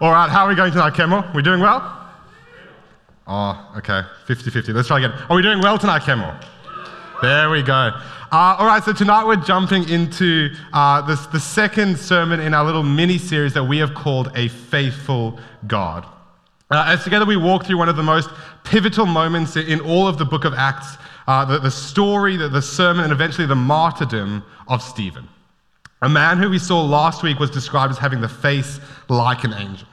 All right, how are we going tonight, Kemmel? We doing well? Oh, okay, 50 50. Let's try again. Are we doing well tonight, Kemmel? There we go. Uh, all right, so tonight we're jumping into uh, this, the second sermon in our little mini series that we have called A Faithful God. Uh, as together we walk through one of the most pivotal moments in all of the book of Acts, uh, the, the, story, the, the sermon, and eventually the martyrdom of Stephen. A man who we saw last week was described as having the face like an angel.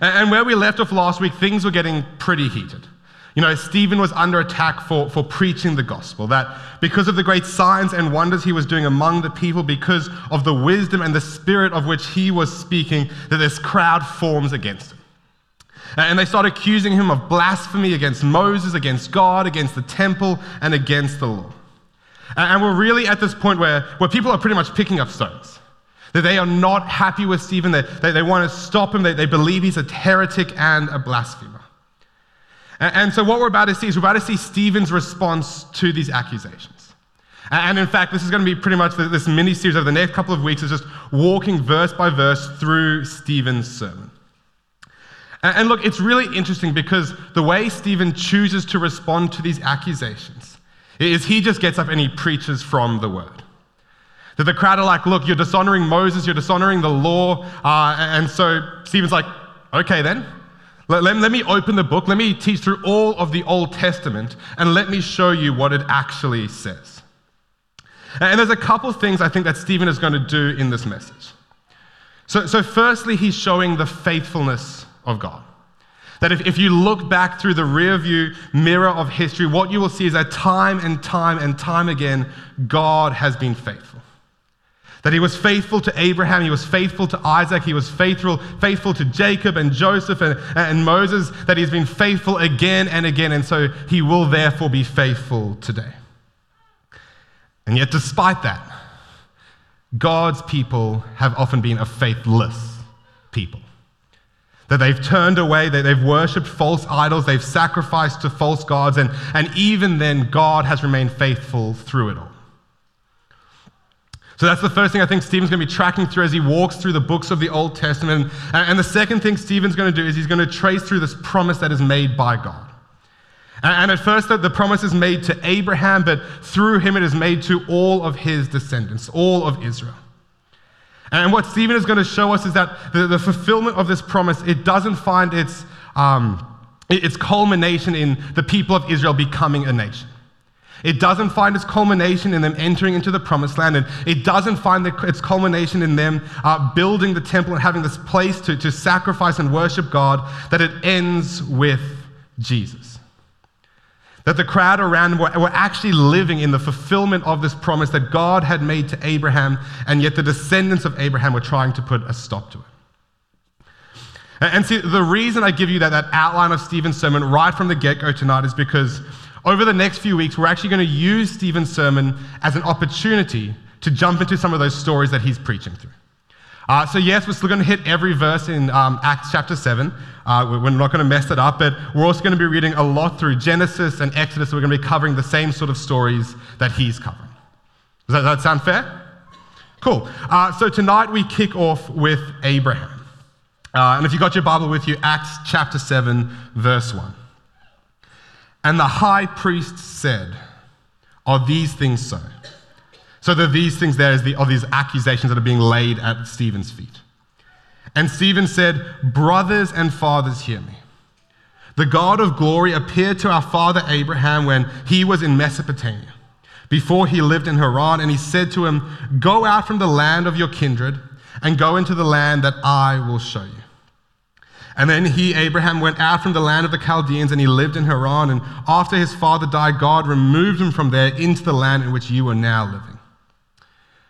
And, where we left off last week, things were getting pretty heated. You know, Stephen was under attack for, for preaching the gospel, that because of the great signs and wonders he was doing among the people, because of the wisdom and the spirit of which he was speaking, that this crowd forms against him. And they start accusing him of blasphemy against Moses, against God, against the temple, and against the law. And we're really at this point where, where people are pretty much picking up stones. That they are not happy with Stephen, they, they, they want to stop him, they, they believe he's a heretic and a blasphemer. And, and so, what we're about to see is we're about to see Stephen's response to these accusations. And in fact, this is going to be pretty much this mini series over the next couple of weeks is just walking verse by verse through Stephen's sermon. And look, it's really interesting because the way Stephen chooses to respond to these accusations is he just gets up and he preaches from the word. That the crowd are like, look, you're dishonoring Moses, you're dishonoring the law. Uh, and so Stephen's like, okay then. Let, let, let me open the book, let me teach through all of the Old Testament, and let me show you what it actually says. And there's a couple things I think that Stephen is going to do in this message. So, so firstly, he's showing the faithfulness of God. That if, if you look back through the rear view mirror of history, what you will see is that time and time and time again, God has been faithful. That he was faithful to Abraham, he was faithful to Isaac, he was faithful, faithful to Jacob and Joseph and, and Moses, that he's been faithful again and again, and so he will therefore be faithful today. And yet, despite that, God's people have often been a faithless people. That they've turned away, that they've worshipped false idols, they've sacrificed to false gods, and, and even then, God has remained faithful through it all. So that's the first thing I think Stephen's going to be tracking through as he walks through the books of the Old Testament. And, and the second thing Stephen's going to do is he's going to trace through this promise that is made by God. And, at first, the promise is made to Abraham, but through him it is made to all of his descendants, all of Israel. And what Stephen is going to show us is that the, the fulfillment of this promise, it doesn't find its, um, its culmination in the people of Israel becoming a nation. It doesn't find its culmination in them entering into the promised land, and it doesn't find the, its culmination in them uh, building the temple and having this place to, to sacrifice and worship God, that it ends with Jesus. That the crowd around were, were actually living in the fulfillment of this promise that God had made to Abraham, and yet the descendants of Abraham were trying to put a stop to it. And see, the reason I give you that, that outline of Stephen's sermon right from the get go tonight is because over the next few weeks, we're actually going to use Stephen's sermon as an opportunity to jump into some of those stories that he's preaching through. Uh, so, yes, we're still going to hit every verse in um, Acts chapter 7. Uh, we're not going to mess it up, but we're also going to be reading a lot through Genesis and Exodus. So we're going to be covering the same sort of stories that he's covering. Does that, that sound fair? Cool. Uh, so, tonight we kick off with Abraham. Uh, and if you've got your Bible with you, Acts chapter 7, verse 1. And the high priest said, Are these things so? So the these things there is the, are these accusations that are being laid at Stephen's feet. And Stephen said, Brothers and fathers, hear me. The God of glory appeared to our father Abraham when he was in Mesopotamia, before he lived in Haran, and he said to him, Go out from the land of your kindred and go into the land that I will show you. And then he, Abraham, went out from the land of the Chaldeans and he lived in Haran. And after his father died, God removed him from there into the land in which you are now living.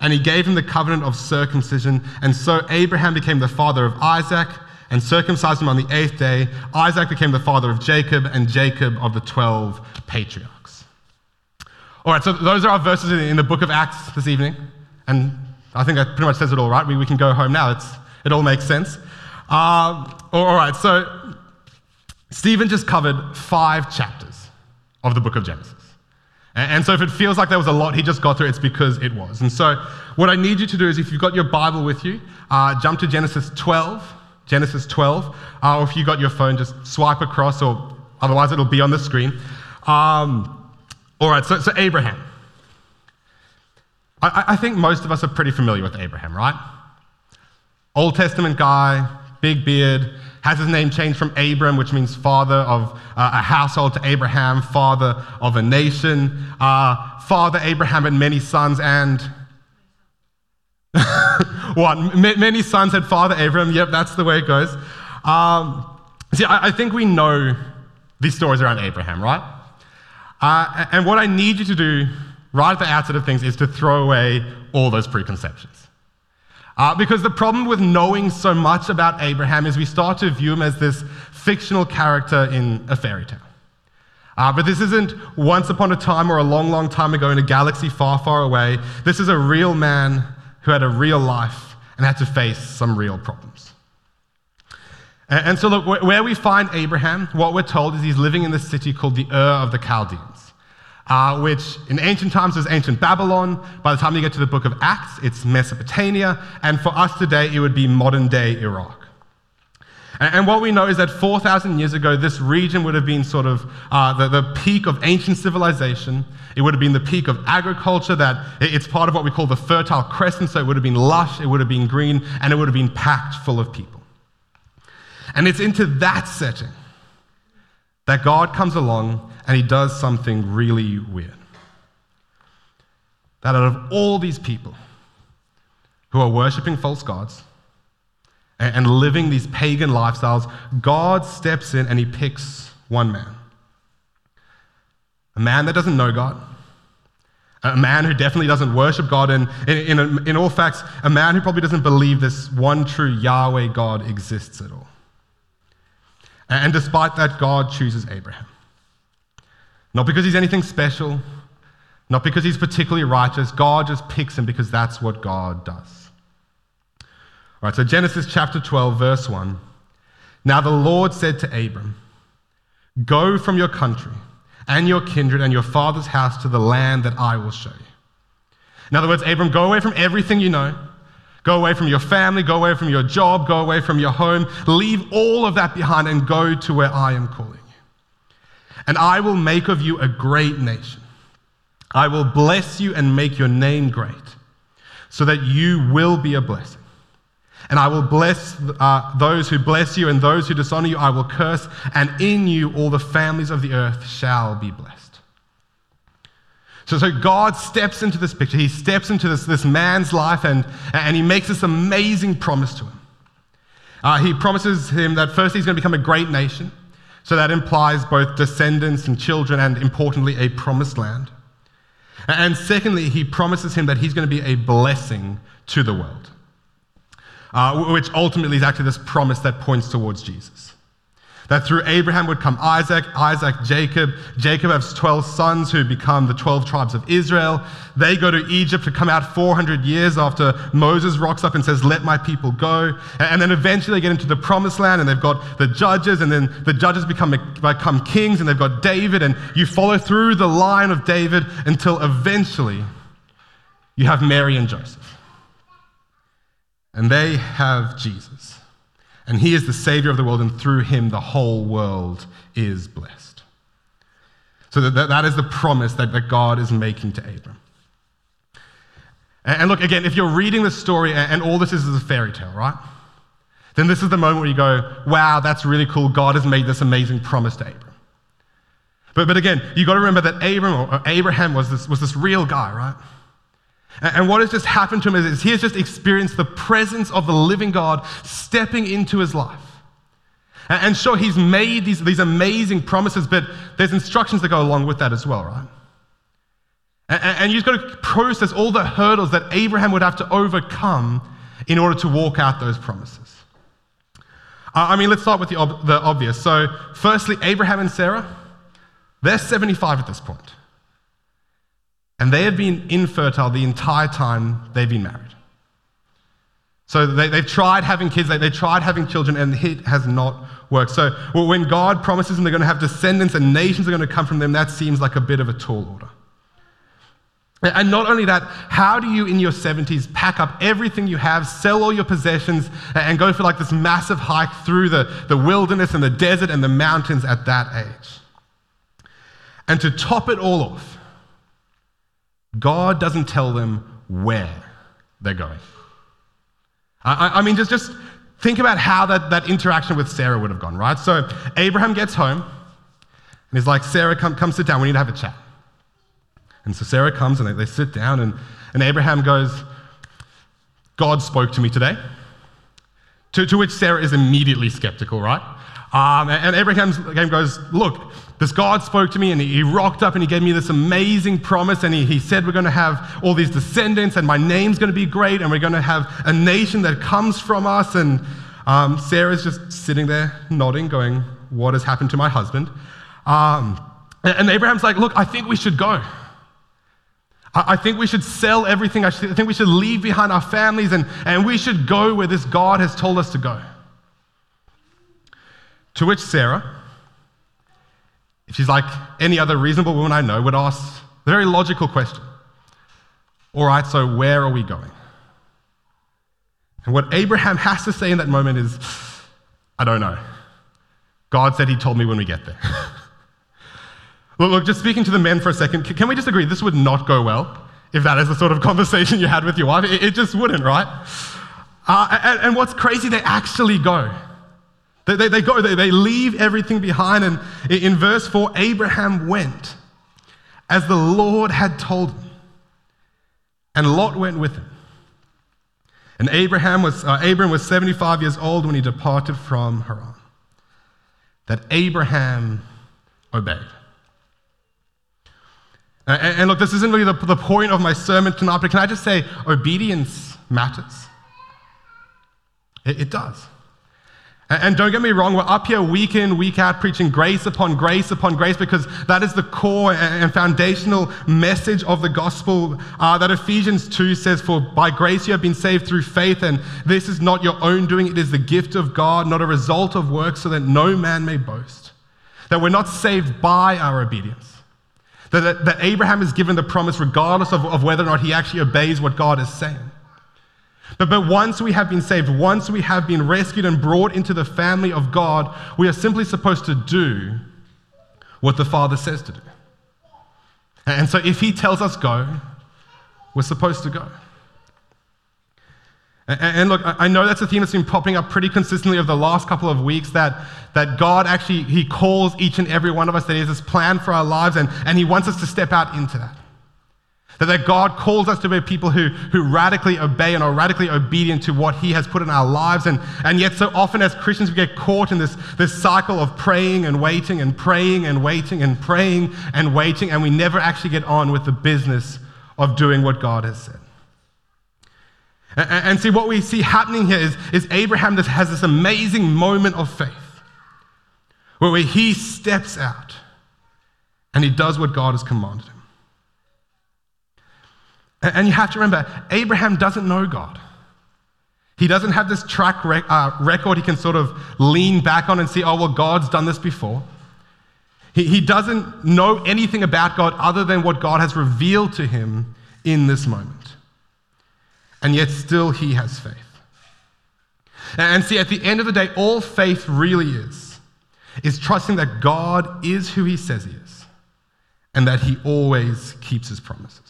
And he gave him the covenant of circumcision. And so Abraham became the father of Isaac, and circumcised him on the eighth day. Isaac became the father of Jacob, and Jacob of the 12 patriarchs. All right, so those are our verses in the book of Acts this evening. And I think that pretty much says it all, right? We, we can go home now. It's, it all makes sense. Uh, all right, so Stephen just covered five chapters of the book of Genesis. And so if it feels like there was a lot he just got through, it's because it was. And so what I need you to do is if you've got your Bible with you, uh, jump to Genesis 12. Genesis 12. Uh, or if you've got your phone, just swipe across, or otherwise it'll be on the screen. Um, all right, so, so Abraham. I, I think most of us are pretty familiar with Abraham, right? Old Testament guy, big beard, has his name changed from Abram, which means father of uh, a household, to Abraham, father of a nation. Uh, father Abraham had many sons, and what? M- many sons had father Abraham. Yep, that's the way it goes. Um, see, I, I, think we know these stories around Abraham, right? Uh, and what I need you to do right at the outset of things is to throw away all those preconceptions. Uh, because the problem with knowing so much about Abraham is we start to view him as this fictional character in a fairy tale. Uh, but this isn't once upon a time or a long, long time ago in a galaxy far, far away. This is a real man who had a real life and had to face some real problems. And, and so, look, where we find Abraham, what we're told is he's living in this city called the Ur of the Chaldeans uh, which in ancient times was ancient Babylon. By the time you get to the book of Acts, it's Mesopotamia. And for us today, it would be modern day Iraq. And, what we know is that 4,000 years ago, this region would have been sort of uh, the, the peak of ancient civilization. It would have been the peak of agriculture, that it's part of what we call the Fertile Crescent. So it would have been lush, it would have been green, and it would have been packed full of people. And it's into that setting that God comes along and he does something really weird. That out of all these people who are worshiping false gods and living these pagan lifestyles, God steps in and he picks one man. A man that doesn't know God, a man who definitely doesn't worship God, and in, in, in all facts, a man who probably doesn't believe this one true Yahweh God exists at all. And despite that, God chooses Abraham. Not because he's anything special, not because he's particularly righteous. God just picks him because that's what God does. All right, so Genesis chapter 12, verse 1. Now the Lord said to Abram, Go from your country and your kindred and your father's house to the land that I will show you. In other words, Abram, go away from everything you know. Go away from your family, go away from your job, go away from your home. Leave all of that behind and go to where I am calling you. and I will make of you a great nation. I will bless you and make your name great, so that you will be a blessing. And I will bless uh, those who bless you, and those who dishonor you, I will curse, and in you all the families of the earth shall be blessed. So, so God steps into this picture. He steps into this, this man's life, and, and he makes this amazing promise to him. Uh, he promises him that first he's going to become a great nation. So that implies both descendants and children, and importantly, a promised land. And secondly, he promises him that he's going to be a blessing to the world, uh, which ultimately is actually this promise that points towards Jesus. That through Abraham would come Isaac, Isaac, Jacob. Jacob has 12 sons who become the 12 tribes of Israel. They go to Egypt to come out 400 years after Moses rocks up and says, Let my people go. And then eventually they get into the promised land and they've got the judges, and then the judges become, become kings, and they've got David. And you follow through the line of David until eventually you have Mary and Joseph. And they have Jesus. And he is the Savior of the world, and through him the whole world is blessed. So that, that is the promise that, that God is making to Abram. And, look, again, if you're reading the story and, and all this is, is a fairy tale, right? Then this is the moment where you go, wow, that's really cool. God has made this amazing promise to Abram. But, but again, you've got to remember that Abram or Abraham was this, was this real guy, right? And what has just happened to him is he has just experienced the presence of the living God stepping into his life. And sure, he's made these, these amazing promises, but there's instructions that go along with that as well, right? And you've got to process all the hurdles that Abraham would have to overcome in order to walk out those promises. I mean, let's start with the, ob- the obvious. So, firstly, Abraham and Sarah, they're 75 at this point. And they have been infertile the entire time they've been married. So they, have tried having kids, they, they tried having children, and it has not worked. So when God promises them they're going to have descendants and nations are going to come from them, that seems like a bit of a tall order. And not only that, how do you in your 70s pack up everything you have, sell all your possessions, and go for like this massive hike through the, the wilderness and the desert and the mountains at that age? And to top it all off, God doesn't tell them where they're going. I, I mean, just, just think about how that, that interaction with Sarah would have gone, right? So Abraham gets home and he's like, Sarah, come, come sit down. We need to have a chat. And so Sarah comes and they, they sit down, and, and Abraham goes, God spoke to me today. To, to which Sarah is immediately skeptical, right? Um, and Abraham goes, Look, this God spoke to me and he rocked up and he gave me this amazing promise and he, he said, We're going to have all these descendants and my name's going to be great and we're going to have a nation that comes from us. And um, Sarah's just sitting there nodding, going, What has happened to my husband? Um, and Abraham's like, Look, I think we should go. I think we should sell everything. I think we should leave behind our families and, and we should go where this God has told us to go. To which Sarah, if she's like any other reasonable woman I know, would ask the very logical question All right, so where are we going? And what Abraham has to say in that moment is, I don't know. God said he told me when we get there. look, look, just speaking to the men for a second, can we just agree this would not go well if that is the sort of conversation you had with your wife? It, it just wouldn't, right? Uh, and, and what's crazy, they actually go. They, they, they go, they, they leave everything behind. And in verse 4, Abraham went as the Lord had told him, and Lot went with him. And Abraham was, uh, was 75 years old when he departed from Haran. That Abraham obeyed. And, and look, this isn't really the, the point of my sermon tonight, but can I just say obedience matters? It, it does. And don't get me wrong, we're up here week in, week out preaching grace upon grace upon grace because that is the core and foundational message of the gospel uh, that Ephesians 2 says, For by grace you have been saved through faith, and this is not your own doing, it is the gift of God, not a result of works, so that no man may boast. That we're not saved by our obedience. That, that, that Abraham is given the promise regardless of, of whether or not he actually obeys what God is saying. But, but once we have been saved, once we have been rescued and brought into the family of God, we are simply supposed to do what the Father says to do. And so if He tells us go, we're supposed to go. And look, I know that's a theme that's been popping up pretty consistently over the last couple of weeks that, that God actually, He calls each and every one of us, that He has this plan for our lives, and, and He wants us to step out into that. That, that God calls us to be people who, who radically obey and are radically obedient to what He has put in our lives. And, and yet, so often as Christians, we get caught in this, this cycle of praying and waiting and praying and waiting and praying and waiting, and we never actually get on with the business of doing what God has said. And, see, what we see happening here is, is Abraham has this amazing moment of faith where he steps out and he does what God has commanded him. And you have to remember, Abraham doesn't know God. He doesn't have this track rec- uh, record he can sort of lean back on and see, oh, well, God's done this before. He, he doesn't know anything about God other than what God has revealed to him in this moment. And yet, still, he has faith. And see, at the end of the day, all faith really is, is trusting that God is who he says he is and that he always keeps his promises.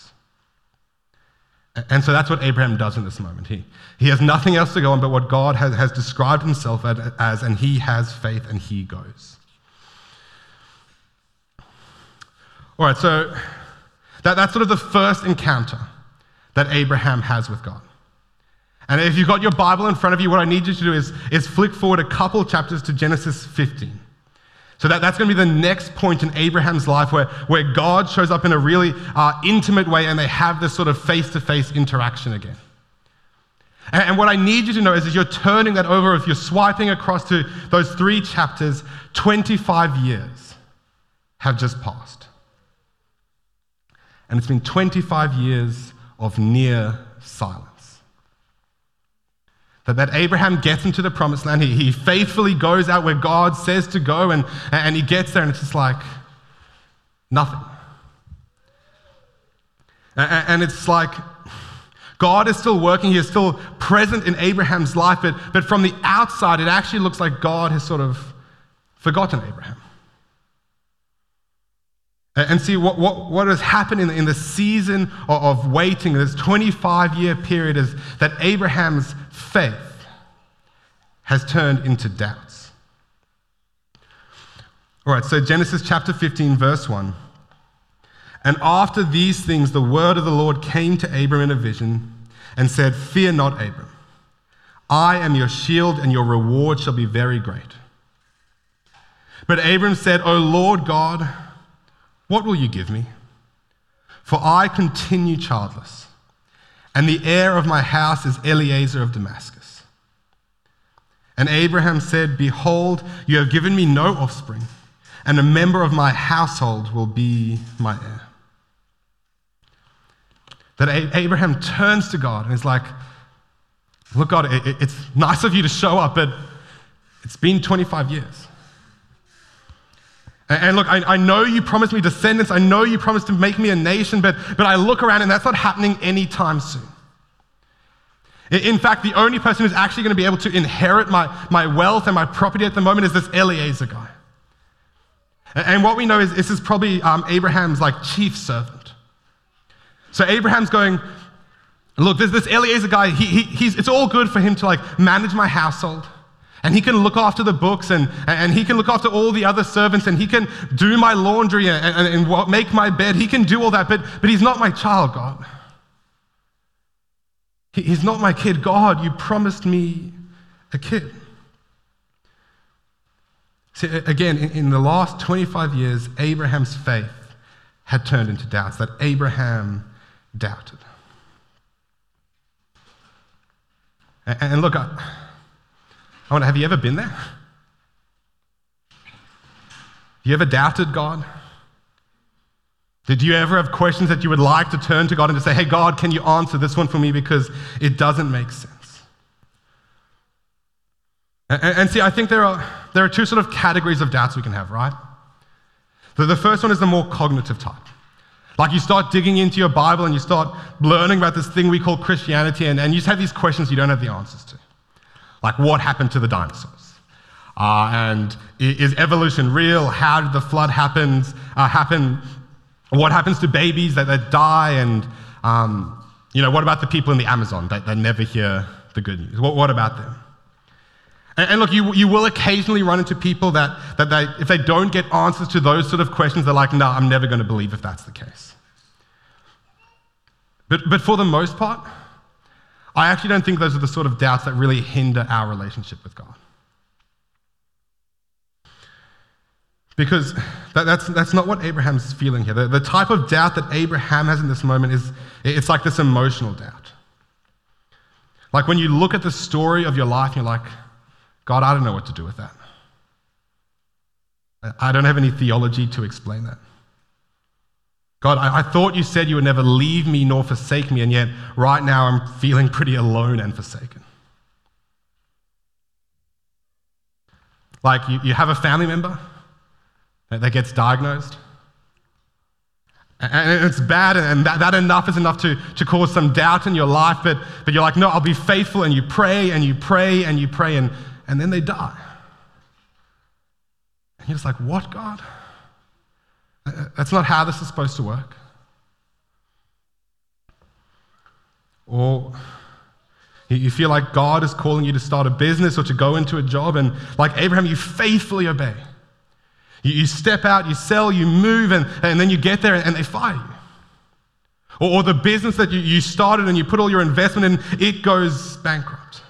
And so that's what Abraham does in this moment. He, he has nothing else to go on but what God has, has described himself as, and he has faith and he goes. All right, so that, that's sort of the first encounter that Abraham has with God. And if you've got your Bible in front of you, what I need you to do is, is flick forward a couple chapters to Genesis 15. So that, that's going to be the next point in Abraham's life where, where God shows up in a really uh, intimate way and they have this sort of face to face interaction again. And what I need you to know is as you're turning that over, if you're swiping across to those three chapters, 25 years have just passed. And it's been 25 years of near silence. That, that Abraham gets into the promised land, he, he faithfully goes out where God says to go, and, and he gets there, and it's just like nothing. And, and it's like God is still working, He is still present in Abraham's life, but, but from the outside, it actually looks like God has sort of forgotten Abraham. And see, what, what, what has happened in, in the season of, of waiting, this 25 year period, is that Abraham's faith has turned into doubts. All right, so Genesis chapter 15, verse 1. And after these things, the word of the Lord came to Abram in a vision and said, Fear not, Abram. I am your shield, and your reward shall be very great. But Abram said, O Lord God, what will you give me? For I continue childless, and the heir of my house is Eliezer of Damascus. And Abraham said, Behold, you have given me no offspring, and a member of my household will be my heir. That Abraham turns to God and is like, Look, God, it's nice of you to show up, but it's been 25 years. And look, I, know you promised me descendants. I know you promised to make me a nation, but, but I look around and that's not happening anytime soon. In fact, the only person who's actually going to be able to inherit my, my wealth and my property at the moment is this Eliezer guy. And what we know is this is probably um, Abraham's like chief servant. So Abraham's going, look, there's this Eliezer guy. He, he, he's, it's all good for him to like manage my household. And he can look after the books and, and he can look after all the other servants and he can do my laundry and, and, and make my bed. He can do all that, but, but he's not my child, God. He, he's not my kid. God, you promised me a kid. See, again, in, in the last 25 years, Abraham's faith had turned into doubts, that Abraham doubted. And, and look, I, I wonder, have you ever been there? Have You ever doubted God? Did you ever have questions that you would like to turn to God and to say, hey, God, can you answer this one for me because it doesn't make sense? And, and see, I think there are, there are two sort of categories of doubts we can have, right? The, the first one is the more cognitive type. Like you start digging into your Bible and you start learning about this thing we call Christianity, and, and you just have these questions you don't have the answers to. Like, what happened to the dinosaurs? Uh, and is evolution real? How did the flood happen? Uh, happen? What happens to babies that, that die? And, um, you know, what about the people in the Amazon that, that never hear the good news? What, what about them? And, and, look, you, you will occasionally run into people that, that they, if they don't get answers to those sort of questions, they're like, no, I'm never going to believe if that's the case. But, but for the most part, I actually don't think those are the sort of doubts that really hinder our relationship with God. Because that, that's, that's not what Abraham's feeling here. The, the type of doubt that Abraham has in this moment is it's like this emotional doubt. Like when you look at the story of your life, and you're like, God, I don't know what to do with that. I don't have any theology to explain that. God, I, I, thought you said you would never leave me nor forsake me, and yet right now I'm feeling pretty alone and forsaken. Like you, you have a family member that, gets diagnosed, and it's bad, and that, that enough is enough to, to cause some doubt in your life, but, but you're like, no, I'll be faithful, and you pray, and you pray, and you pray, and, and then they die. And you're just like, what, God? That's not how this is supposed to work. Or you feel like God is calling you to start a business or to go into a job, and like Abraham, you faithfully obey. You, step out, you sell, you move, and, and then you get there and they fire you. Or, or the business that you, you started and you put all your investment in, it goes bankrupt.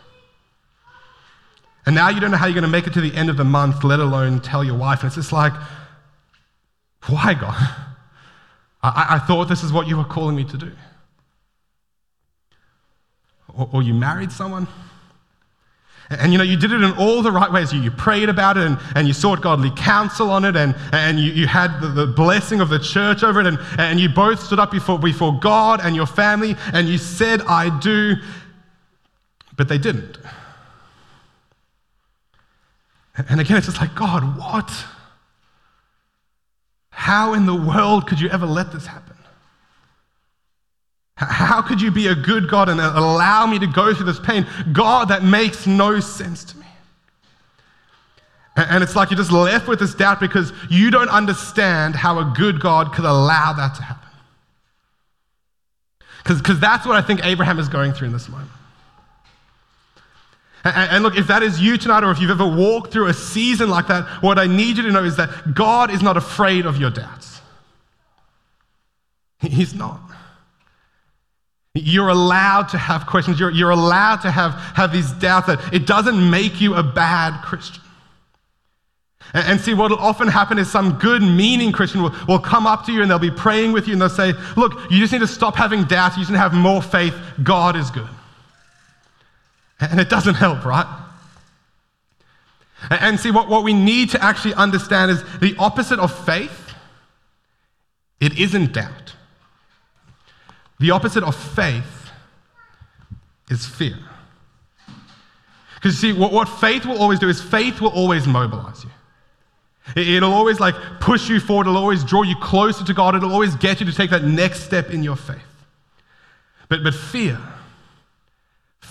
And now you don't know how you're going to make it to the end of the month, let alone tell your wife. And it's just like, why, God? I, I thought this is what you were calling me to do. or, or you married someone. And you know, you did it in all the right ways. You, you prayed about it and, and you sought godly counsel on it, and, and you, you had the, the blessing of the church over it, and, and you both stood up before, before God and your family, and you said, I do, but they didn't. And again, it's just like, God, what? How in the world could you ever let this happen? How could you be a good God and allow me to go through this pain? God, that makes no sense to me. And it's like you're just left with this doubt because you don't understand how a good God could allow that to happen. Because that's what I think Abraham is going through in this moment. And, look, if that is you tonight, or if you've ever walked through a season like that, what I need you to know is that God is not afraid of your doubts. He's not. You're allowed to have questions. You're, you're allowed to have, have these doubts that it doesn't make you a bad Christian. And, and see, what will often happen is some good, meaning Christian will, will come up to you and they'll be praying with you and they'll say, Look, you just need to stop having doubts. You just need to have more faith. God is good. And it doesn't help, right? And, see, what, what we need to actually understand is the opposite of faith, it isn't doubt. The opposite of faith is fear. Because see, what, what faith will always do is faith will always mobilize you. It, it'll always like push you forward, it'll always draw you closer to God, it'll always get you to take that next step in your faith. But, but fear,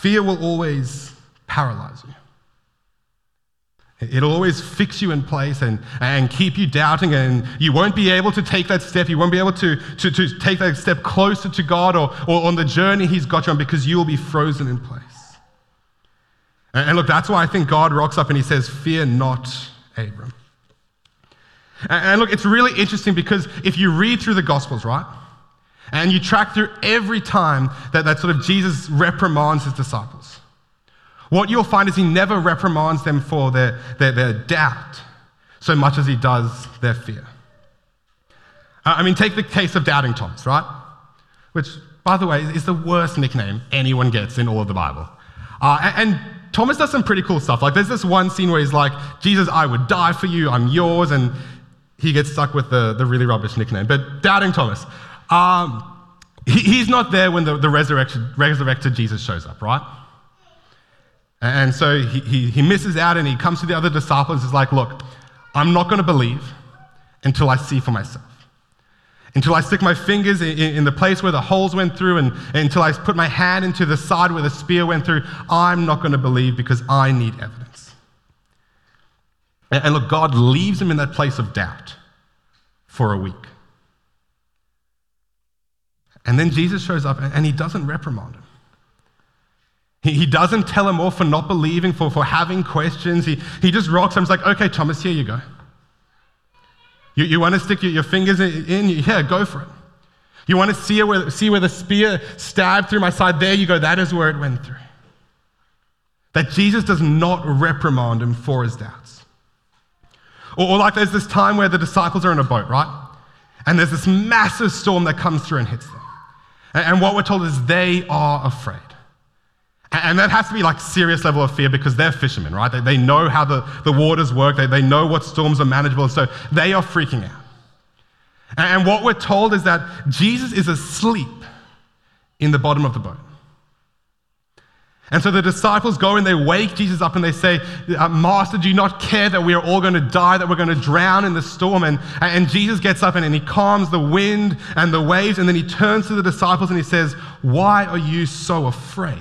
fear will always paralyze you. It'll always fix you in place and, and keep you doubting, and you won't be able to take that step. You won't be able to, to, to take that step closer to God or, or on the journey He's got you on because you will be frozen in place. And, and look, that's why I think God rocks up and He says, Fear not, Abram. And, and look, it's really interesting because if you read through the Gospels, right, and you track through every time that, that sort of Jesus reprimands His disciples, what you'll find is he never reprimands them for their, their, their doubt so much as he does their fear. Uh, I mean, take the case of Doubting Thomas, right? Which, by the way, is the worst nickname anyone gets in all of the Bible. Uh, and, and Thomas does some pretty cool stuff. Like, there's this one scene where he's like, Jesus, I would die for you, I'm yours, and he gets stuck with the, the really rubbish nickname. But Doubting Thomas, um, he, he's not there when the, the resurrected Jesus shows up, right? And so he, he, he misses out and he comes to the other disciples and is like, Look, I'm not going to believe until I see for myself. Until I stick my fingers in, in, the place where the holes went through and, and until I put my hand into the side where the spear went through, I'm not going to believe because I need evidence. And, and look, God leaves him in that place of doubt for a week. And then Jesus shows up and, he doesn't reprimand him. He, doesn't tell him off for not believing, for, for having questions. He, he just rocks him. He's like, okay, Thomas, here you go. You, you want to stick your, your fingers in, in? Yeah, go for it. You want to see where, see where the spear stabbed through my side? There you go. That is where it went through. That Jesus does not reprimand him for his doubts. Or, or like there's this time where the disciples are in a boat, right? And there's this massive storm that comes through and hits them. And, what we're told is they are afraid. And that has to be like serious level of fear because they're fishermen, right? They, they know how the, the waters work, they, they know what storms are manageable, and so they are freaking out. And what we're told is that Jesus is asleep in the bottom of the boat. And so the disciples go and they wake Jesus up and they say, uh, Master, do you not care that we are all going to die, that we're going to drown in the storm? And, and Jesus gets up and, and he calms the wind and the waves, and then he turns to the disciples and he says, Why are you so afraid?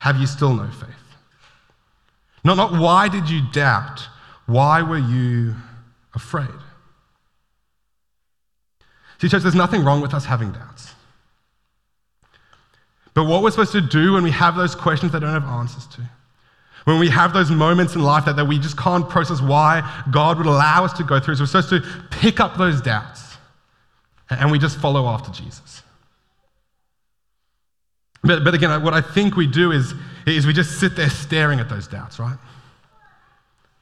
Have you still no faith? Not, not why did you doubt? Why were you afraid? See, church, there's nothing wrong with us having doubts. But what we're supposed to do when we have those questions that don't have answers to, when we have those moments in life that, that we just can't process why God would allow us to go through, is we're supposed to pick up those doubts and we just follow after Jesus. But, but again, what I think we do is, is we just sit there staring at those doubts, right?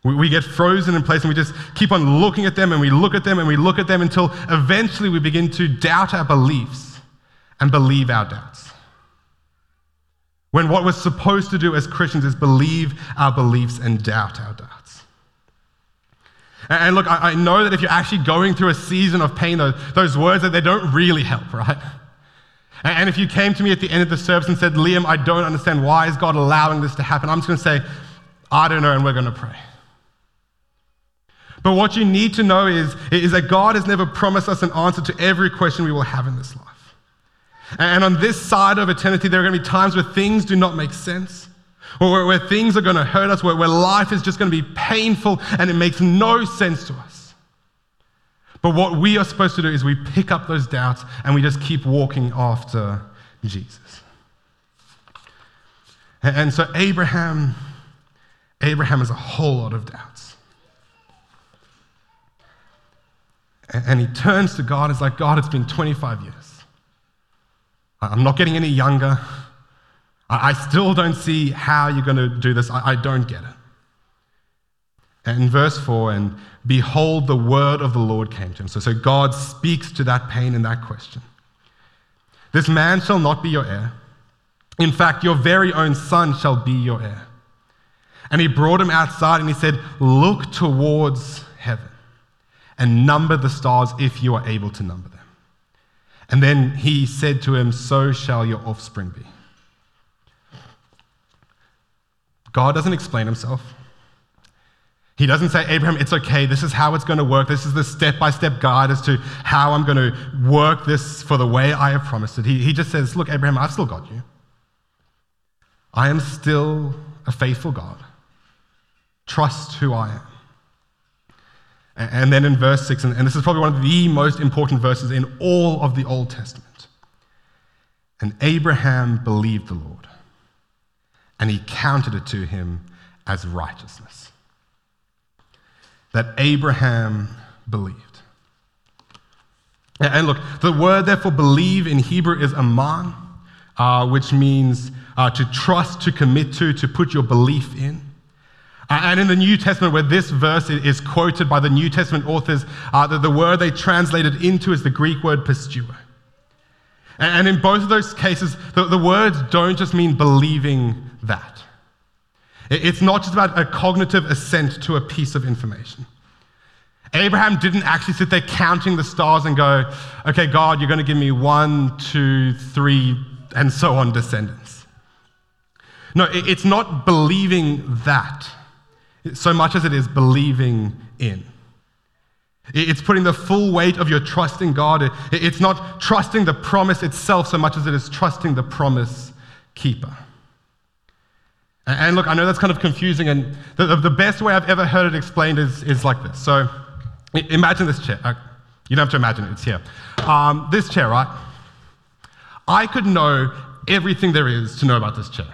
We, we get frozen in place and we just keep on looking at them and we look at them and we look at them until eventually we begin to doubt our beliefs and believe our doubts. When what we're supposed to do as Christians is believe our beliefs and doubt our doubts. And look, I know that if you're actually going through a season of pain, those words that they don't really help, right? And if you came to me at the end of the service and said, Liam, I don't understand why is God allowing this to happen, I'm just going to say, I don't know, and we're going to pray. But what you need to know is, is that God has never promised us an answer to every question we will have in this life. And on this side of eternity, there are going to be times where things do not make sense, or where, where things are going to hurt us, where, where life is just going to be painful and it makes no sense to us. But what we are supposed to do is we pick up those doubts and we just keep walking after Jesus. And, and so Abraham, Abraham has a whole lot of doubts. And, and he turns to God. It's like, God, it's been 25 years. I'm not getting any younger. I still don't see how you're going to do this. I don't get it. And in verse 4, and behold, the word of the Lord came to him. So, so God speaks to that pain and that question. This man shall not be your heir. In fact, your very own son shall be your heir. And he brought him outside and he said, Look towards heaven and number the stars if you are able to number them. And then he said to him, So shall your offspring be. God doesn't explain himself. He doesn't say, Abraham, it's okay, this is how it's going to work. This is the step by step guide as to how I'm going to work this for the way I have promised it. He, he just says, Look, Abraham, I've still got you. I am still a faithful God. Trust who I am. And then in verse 6, and this is probably one of the most important verses in all of the Old Testament. And Abraham believed the Lord, and he counted it to him as righteousness. That Abraham believed. And look, the word therefore believe in Hebrew is aman, uh, which means uh, to trust, to commit to, to put your belief in. And in the New Testament, where this verse is quoted by the New Testament authors, uh, the, the word they translated into is the Greek word pisteuo. And in both of those cases, the, the words don't just mean believing that. It's not just about a cognitive assent to a piece of information. Abraham didn't actually sit there counting the stars and go, okay, God, you're going to give me one, two, three, and so on descendants. No, it's not believing that so much as it is believing in. It's putting the full weight of your trust in God. It's not trusting the promise itself so much as it is trusting the promise keeper. And look, I know that's kind of confusing, and the, best way I've ever heard it explained is, is like this. So imagine this chair. Uh, you don't have to imagine it, it's here. Um, this chair, right? I could know everything there is to know about this chair.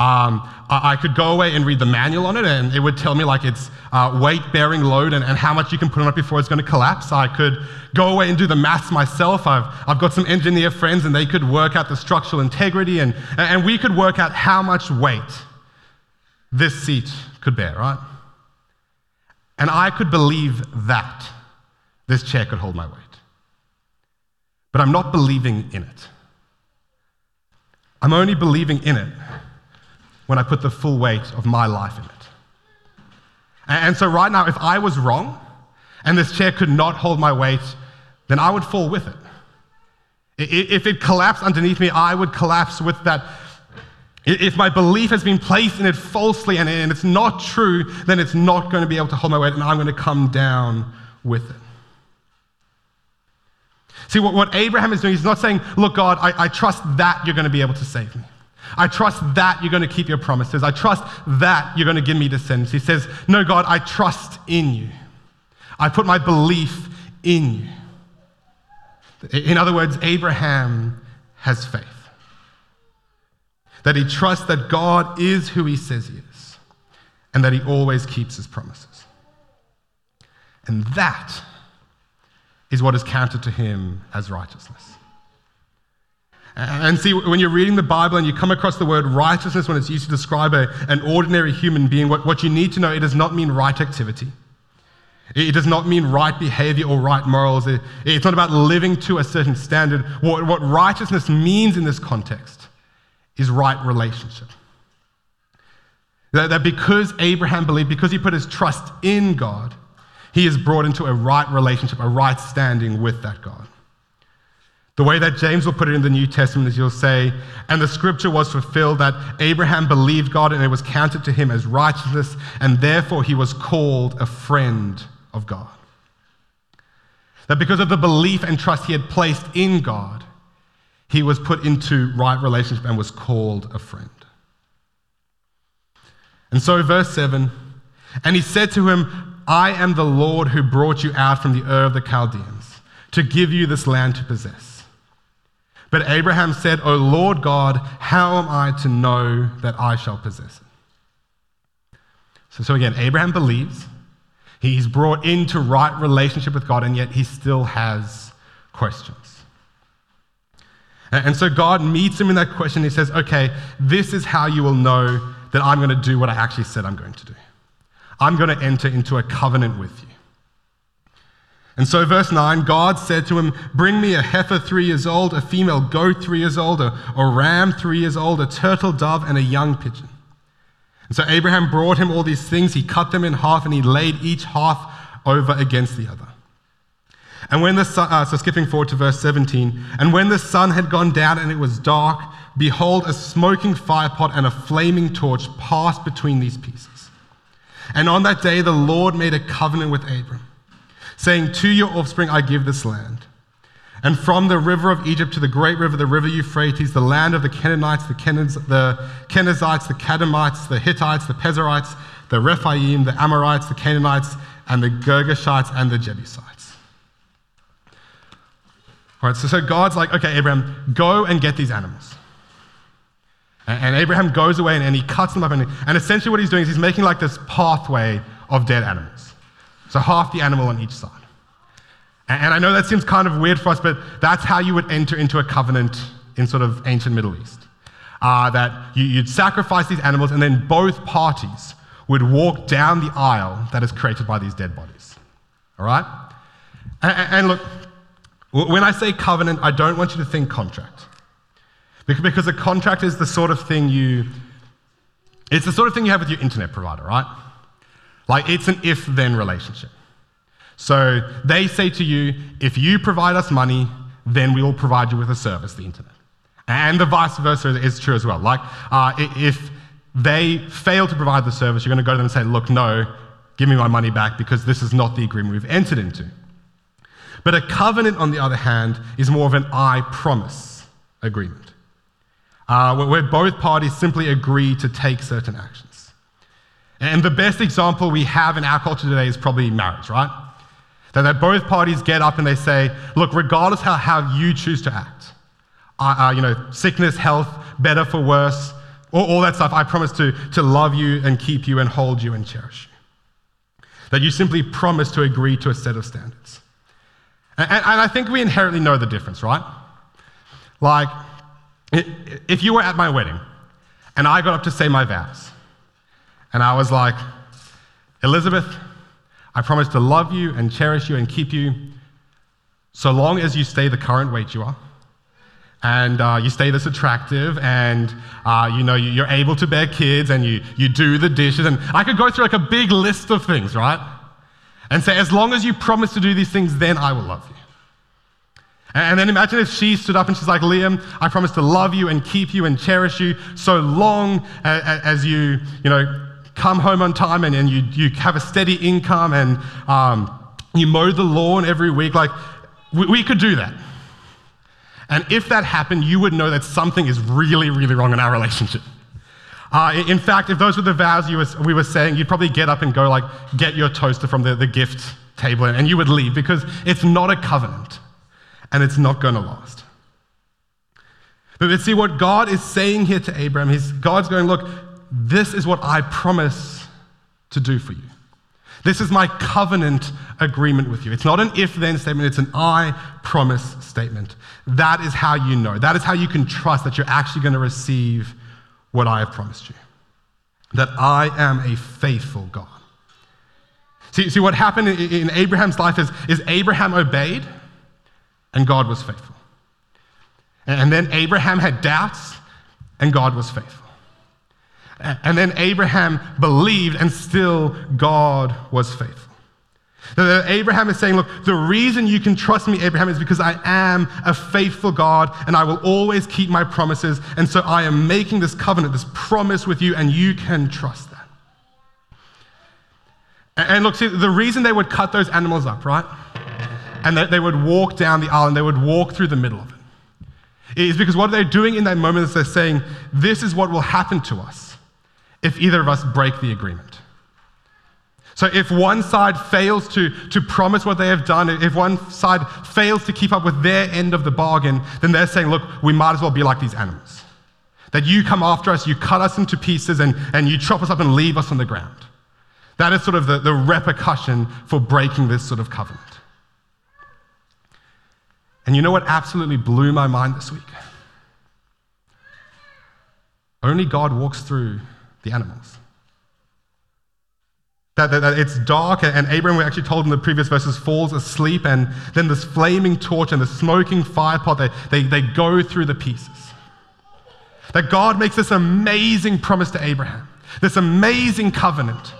Um, I could go away and read the manual on it, and it would tell me like its uh, weight bearing load and, and, how much you can put on it before it's going to collapse. I could go away and do the maths myself. I've, I've got some engineer friends, and they could work out the structural integrity, and, and we could work out how much weight this seat could bear, right? And I could believe that this chair could hold my weight. But I'm not believing in it. I'm only believing in it when I put the full weight of my life in it. And so, right now, if I was wrong and this chair could not hold my weight, then I would fall with it. If it collapsed underneath me, I would collapse with that. If my belief has been placed in it falsely and it's not true, then it's not going to be able to hold my weight and I'm going to come down with it. See, what, Abraham is doing, he's not saying, Look, God, I, I trust that you're going to be able to save me. I trust that you're going to keep your promises. I trust that you're going to give me descendants. He says, No, God, I trust in you. I put my belief in you. In other words, Abraham has faith. That he trusts that God is who he says he is, and that he always keeps his promises. And that is what is counted to him as righteousness. And see, when you're reading the Bible and you come across the word righteousness when it's used to describe a, an ordinary human being, what, what you need to know, it does not mean right activity. It does not mean right behavior or right morals. It, it's not about living to a certain standard. What, what righteousness means in this context is right relationship. That, that because Abraham believed, because he put his trust in God, he is brought into a right relationship, a right standing with that God. The way that James will put it in the New Testament is you'll say, and the scripture was fulfilled that Abraham believed God and it was counted to him as righteousness, and therefore he was called a friend of God. That because of the belief and trust he had placed in God, he was put into right relationship and was called a friend. And so, verse 7 and he said to him, I am the Lord who brought you out from the Ur of the Chaldeans to give you this land to possess. But Abraham said, O Lord God, how am I to know that I shall possess it? So, so again, Abraham believes. He's brought into right relationship with God, and yet he still has questions. And so God meets him in that question. He says, Okay, this is how you will know that I'm going to do what I actually said I'm going to do. I'm going to enter into a covenant with you. And so, verse 9 God said to him, Bring me a heifer three years old, a female goat three years old, a, a ram three years old, a turtle dove, and a young pigeon. And so Abraham brought him all these things. He cut them in half and he laid each half over against the other. And when the sun, uh, so skipping forward to verse 17, and when the sun had gone down and it was dark, behold, a smoking firepot and a flaming torch passed between these pieces. And on that day, the Lord made a covenant with Abram, saying, To your offspring I give this land. And from the river of Egypt to the great river, the river Euphrates, the land of the Canaanites, the, Kenaz, the Kenizzites, the Kadmonites, the Hittites, the Perizzites, the Rephaim, the Amorites, the Canaanites, and the Girgashites and the Jebusites. All right, so, so God's like, okay, Abraham, go and get these animals. And, and Abraham goes away and, and, he cuts them up. And, and essentially, what he's doing is he's making like this pathway of dead animals. So half the animal on each side. And I know that seems kind of weird for us, but that's how you would enter into a covenant in sort of ancient Middle East. Uh, that you, would sacrifice these animals, and then both parties would walk down the aisle that is created by these dead bodies. All right? And, and look, when I say covenant, I don't want you to think contract. Because a contract is the sort of thing you, it's the sort of thing you have with your internet provider, right? Like it's an if then relationship. So they say to you, if you provide us money, then we will provide you with a service, the internet. And the vice versa is true as well. Like, uh, if they fail to provide the service, you're going to go to them and say, look, no, give me my money back because this is not the agreement we've entered into. But a covenant, on the other hand, is more of an I promise agreement, uh, where both parties simply agree to take certain actions. And the best example we have in our culture today is probably marriage, right? That, that both parties get up and they say, look, regardless how, how you choose to act, uh, uh, you know, sickness, health, better for worse, all, all that stuff, I promise to, to love you and keep you and hold you and cherish you. That you simply promise to agree to a set of standards. And, and, and I think we inherently know the difference, right? Like, if you were at my wedding and I got up to say my vows, and I was like, Elizabeth, I promise to love you and cherish you and keep you so long as you stay the current weight you are. And uh, you stay this attractive, and uh, you know you're able to bear kids, and you, you do the dishes, and I could go through like a big list of things, right? And say, as long as you promise to do these things, then I will love you. And then imagine if she stood up and she's like, Liam, I promise to love you and keep you and cherish you so long as you, you know, come home on time and, and you, you have a steady income and um, you mow the lawn every week. Like, we, we could do that. And if that happened, you would know that something is really, really wrong in our relationship. Uh, in fact, if those were the vows was, we were saying, you'd probably get up and go, like, get your toaster from the, the gift table and you would leave because it's not a covenant and it's not going to last. But see, what God is saying here to Abraham is God's going, look, this is what I promise to do for you. This is my covenant agreement with you. It's not an if then statement, it's an I promise statement. That is how you know. That is how you can trust that you're actually going to receive what I have promised you. That I am a faithful God. See, see what happened in Abraham's life is, is Abraham obeyed and God was faithful. And then Abraham had doubts and God was faithful. And then Abraham believed, and still God was faithful. Abraham is saying, Look, the reason you can trust me, Abraham, is because I am a faithful God and I will always keep my promises. And so I am making this covenant, this promise with you, and you can trust that. And look, see, the reason they would cut those animals up, right? And that they would walk down the aisle and they would walk through the middle of it, is because what they're doing in that moment is they're saying, This is what will happen to us if either of us break the agreement. So if one side fails to, to promise what they have done, if one side fails to keep up with their end of the bargain, then they're saying, look, we might as well be like these animals. That you come after us, you cut us into pieces, and, and you chop us up and leave us on the ground. That is sort of the, the repercussion for breaking this sort of covenant. And you know what absolutely blew my mind this week? Only God walks through the animals. That, that, that, it's dark, and Abraham, we actually told in the previous verses, falls asleep, and then this flaming torch and the smoking fire pot, they, they, they go through the pieces. That God makes this amazing promise to Abraham, this amazing covenant.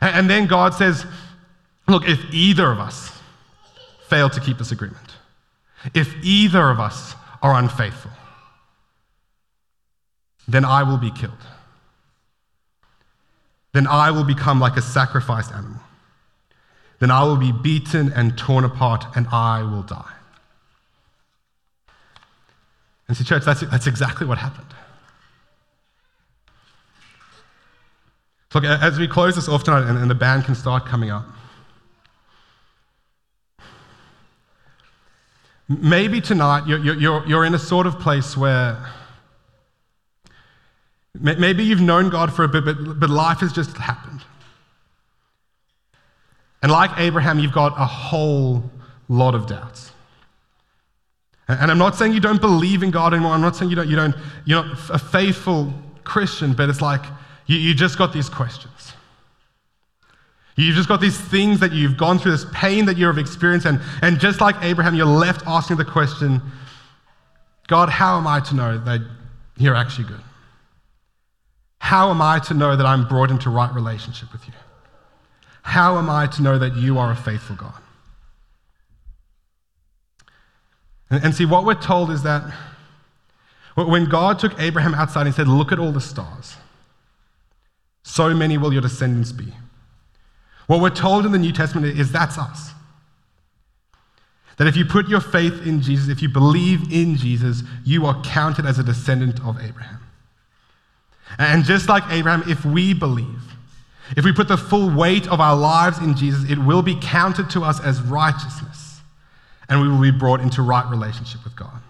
And, and then God says, Look, if either of us fail to keep this agreement, if either of us are unfaithful, then I will be killed then I will become like a sacrificed animal. Then I will be beaten and torn apart, and I will die. And see, church, that's, that's exactly what happened. Look, as we close this off tonight and, and the band can start coming up, maybe tonight you're, you're, you're in a sort of place where Maybe you've known God for a bit, but, but life has just happened. And like Abraham, you've got a whole lot of doubts. And I'm not saying you don't believe in God anymore. I'm not saying you don't, you don't, you're not a faithful Christian, but it's like you, you just got these questions. You've just got these things that you've gone through, this pain that you've experienced, and, and just like Abraham, you're left asking the question God, how am I to know that you're actually good? How am I to know that I'm brought into right relationship with you? How am I to know that you are a faithful God? And, and see, what we're told is that when God took Abraham outside, he said, Look at all the stars. So many will your descendants be. What we're told in the New Testament is that's us. That if you put your faith in Jesus, if you believe in Jesus, you are counted as a descendant of Abraham. And just like Abraham, if we believe, if we put the full weight of our lives in Jesus, it will be counted to us as righteousness, and we will be brought into right relationship with God.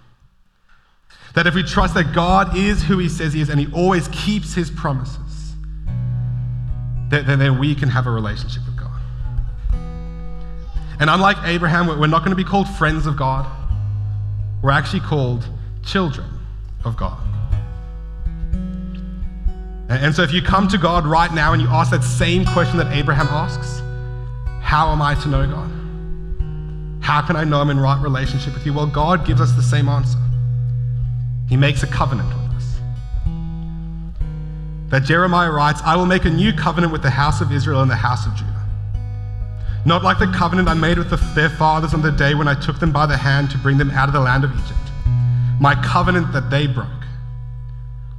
That if we trust that God is who He says He is and He always keeps His promises, then, then we can have a relationship with God. And unlike Abraham, we're not going to be called friends of God, we're actually called children of God. And so if you come to God right now and you ask that same question that Abraham asks, how am I to know God? How can I know I'm in right relationship with you? Well, God gives us the same answer. He makes a covenant with us. That Jeremiah writes, I will make a new covenant with the house of Israel and the house of Judah. Not like the covenant I made with the, their fathers on the day when I took them by the hand to bring them out of the land of Egypt. My covenant that they broke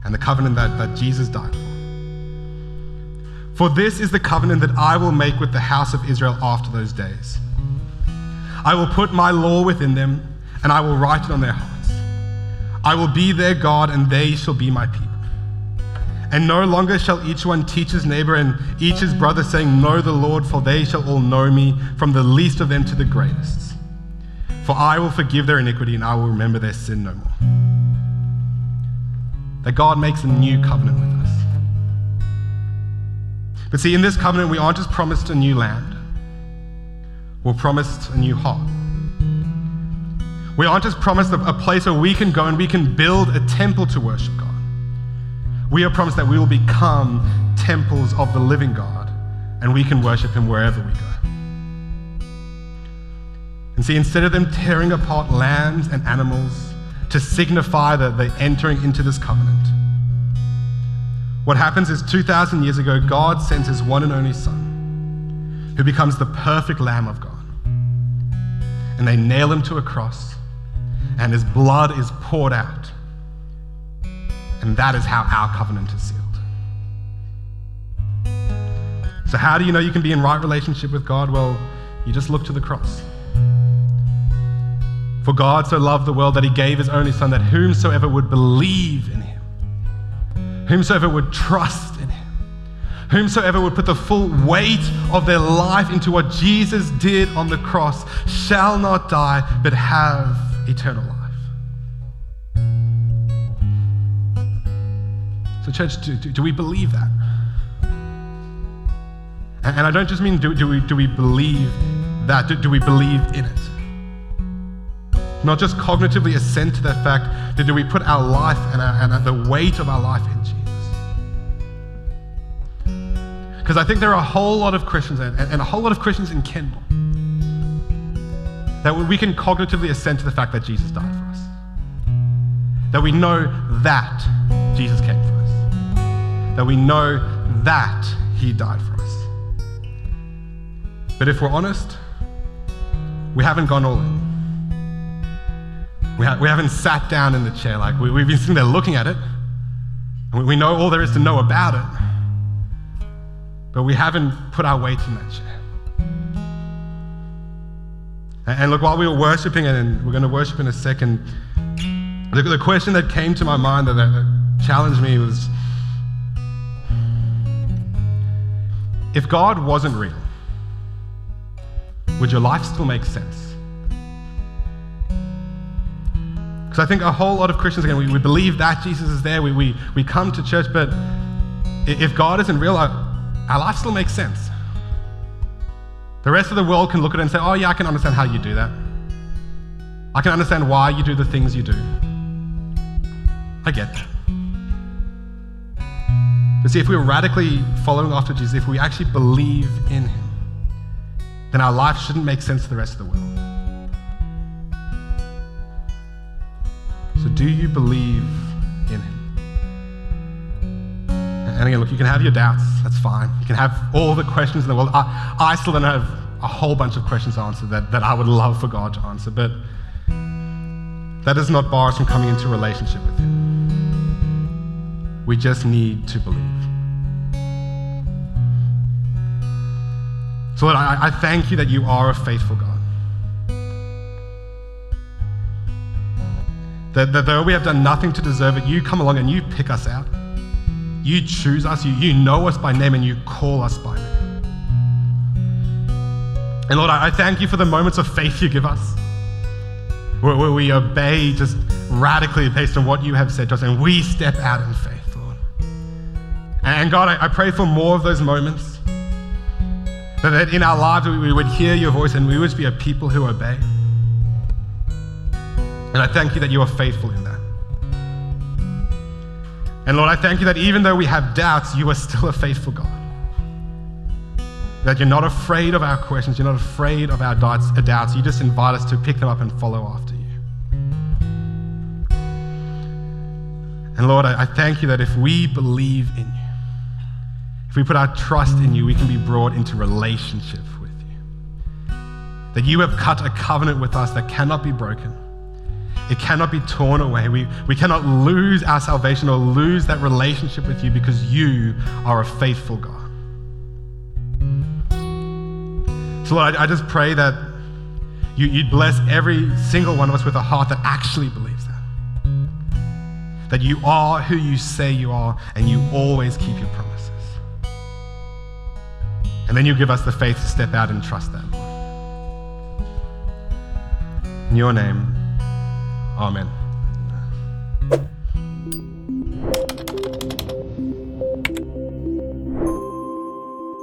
and the covenant that, that Jesus died for. For this is the covenant that I will make with the house of Israel after those days. I will put my law within them, and I will write it on their hearts. I will be their God, and they shall be my people. And no longer shall each one teach his neighbor and each his brother, saying, Know the Lord, for they shall all know me, from the least of them to the greatest. For I will forgive their iniquity, and I will remember their sin no more that God makes a new covenant with us. But see, in this covenant, we aren't just promised a new land, we're promised a new heart. We aren't just promised a, place where we can go and we can build a temple to worship God. We are promised that we will become temples of the living God and we can worship Him wherever we go. And see, instead of them tearing apart lands and animals, to signify that they're entering into this covenant. What happens is 2,000 years ago, God sends his one and only Son, who becomes the perfect Lamb of God. And they nail him to a cross, and his blood is poured out. And that is how our covenant is sealed. So, how do you know you can be in right relationship with God? Well, you just look to the cross. For God so loved the world that he gave his only Son, that whomsoever would believe in him, whomsoever would trust in him, whomsoever would put the full weight of their life into what Jesus did on the cross, shall not die, but have eternal life. So, church, do, do, do we believe that? And, I don't just mean do, do, we, do we believe that, do, do we believe in it? Not just cognitively assent to the fact that do we put our life and, our, and the weight of our life in Jesus? Because I think there are a whole lot of Christians and, and a whole lot of Christians in Kenmore that we can cognitively assent to the fact that Jesus died for us. That we know that Jesus came for us. That we know that he died for us. But if we're honest, we haven't gone all in. We, ha- we haven't sat down in the chair like we, have been sitting there looking at it. And we know all there is to know about it. But we haven't put our weight in that chair. And, and look, while we were worshiping, and we're going to worship in a second, the, the question that came to my mind that, that challenged me was if God wasn't real, would your life still make sense? Because I think a whole lot of Christians, again, we, we believe that Jesus is there, we, we, we come to church, but if God isn't real, our, our life still makes sense. The rest of the world can look at it and say, oh, yeah, I can understand how you do that. I can understand why you do the things you do. I get that. But see, if we're radically following after Jesus, if we actually believe in Him, then our life shouldn't make sense to the rest of the world. So, do you believe in Him? And again, look, you can have your doubts. That's fine. You can have all the questions in the world. I, I still don't have a whole bunch of questions answered that, that I would love for God to answer, but that does not bar us from coming into relationship with Him. We just need to believe. So, Lord, I, I thank you that you are a faithful God. That, that though we have done nothing to deserve it, you come along and you pick us out. You choose us, you, you know us by name, and you call us by name. And Lord, I, I thank you for the moments of faith you give us, where, where we obey just radically based on what you have said to us, and we step out in faith, Lord. And God, I, I pray for more of those moments, that in our lives we, we would hear your voice and we would be a people who obey. And I thank you that you are faithful in that. And Lord, I thank you that even though we have doubts, you are still a faithful God. That you're not afraid of our questions, you're not afraid of our doubts. You just invite us to pick them up and follow after you. And Lord, I thank you that if we believe in you, if we put our trust in you, we can be brought into relationship with you. That you have cut a covenant with us that cannot be broken it cannot be torn away. We, we cannot lose our salvation or lose that relationship with you because you are a faithful God. So, Lord, I, I just pray that you, you'd bless every single one of us with a heart that actually believes that. That you are who you say you are and you always keep your promises. And then you give us the faith to step out and trust that. In your name. Amen.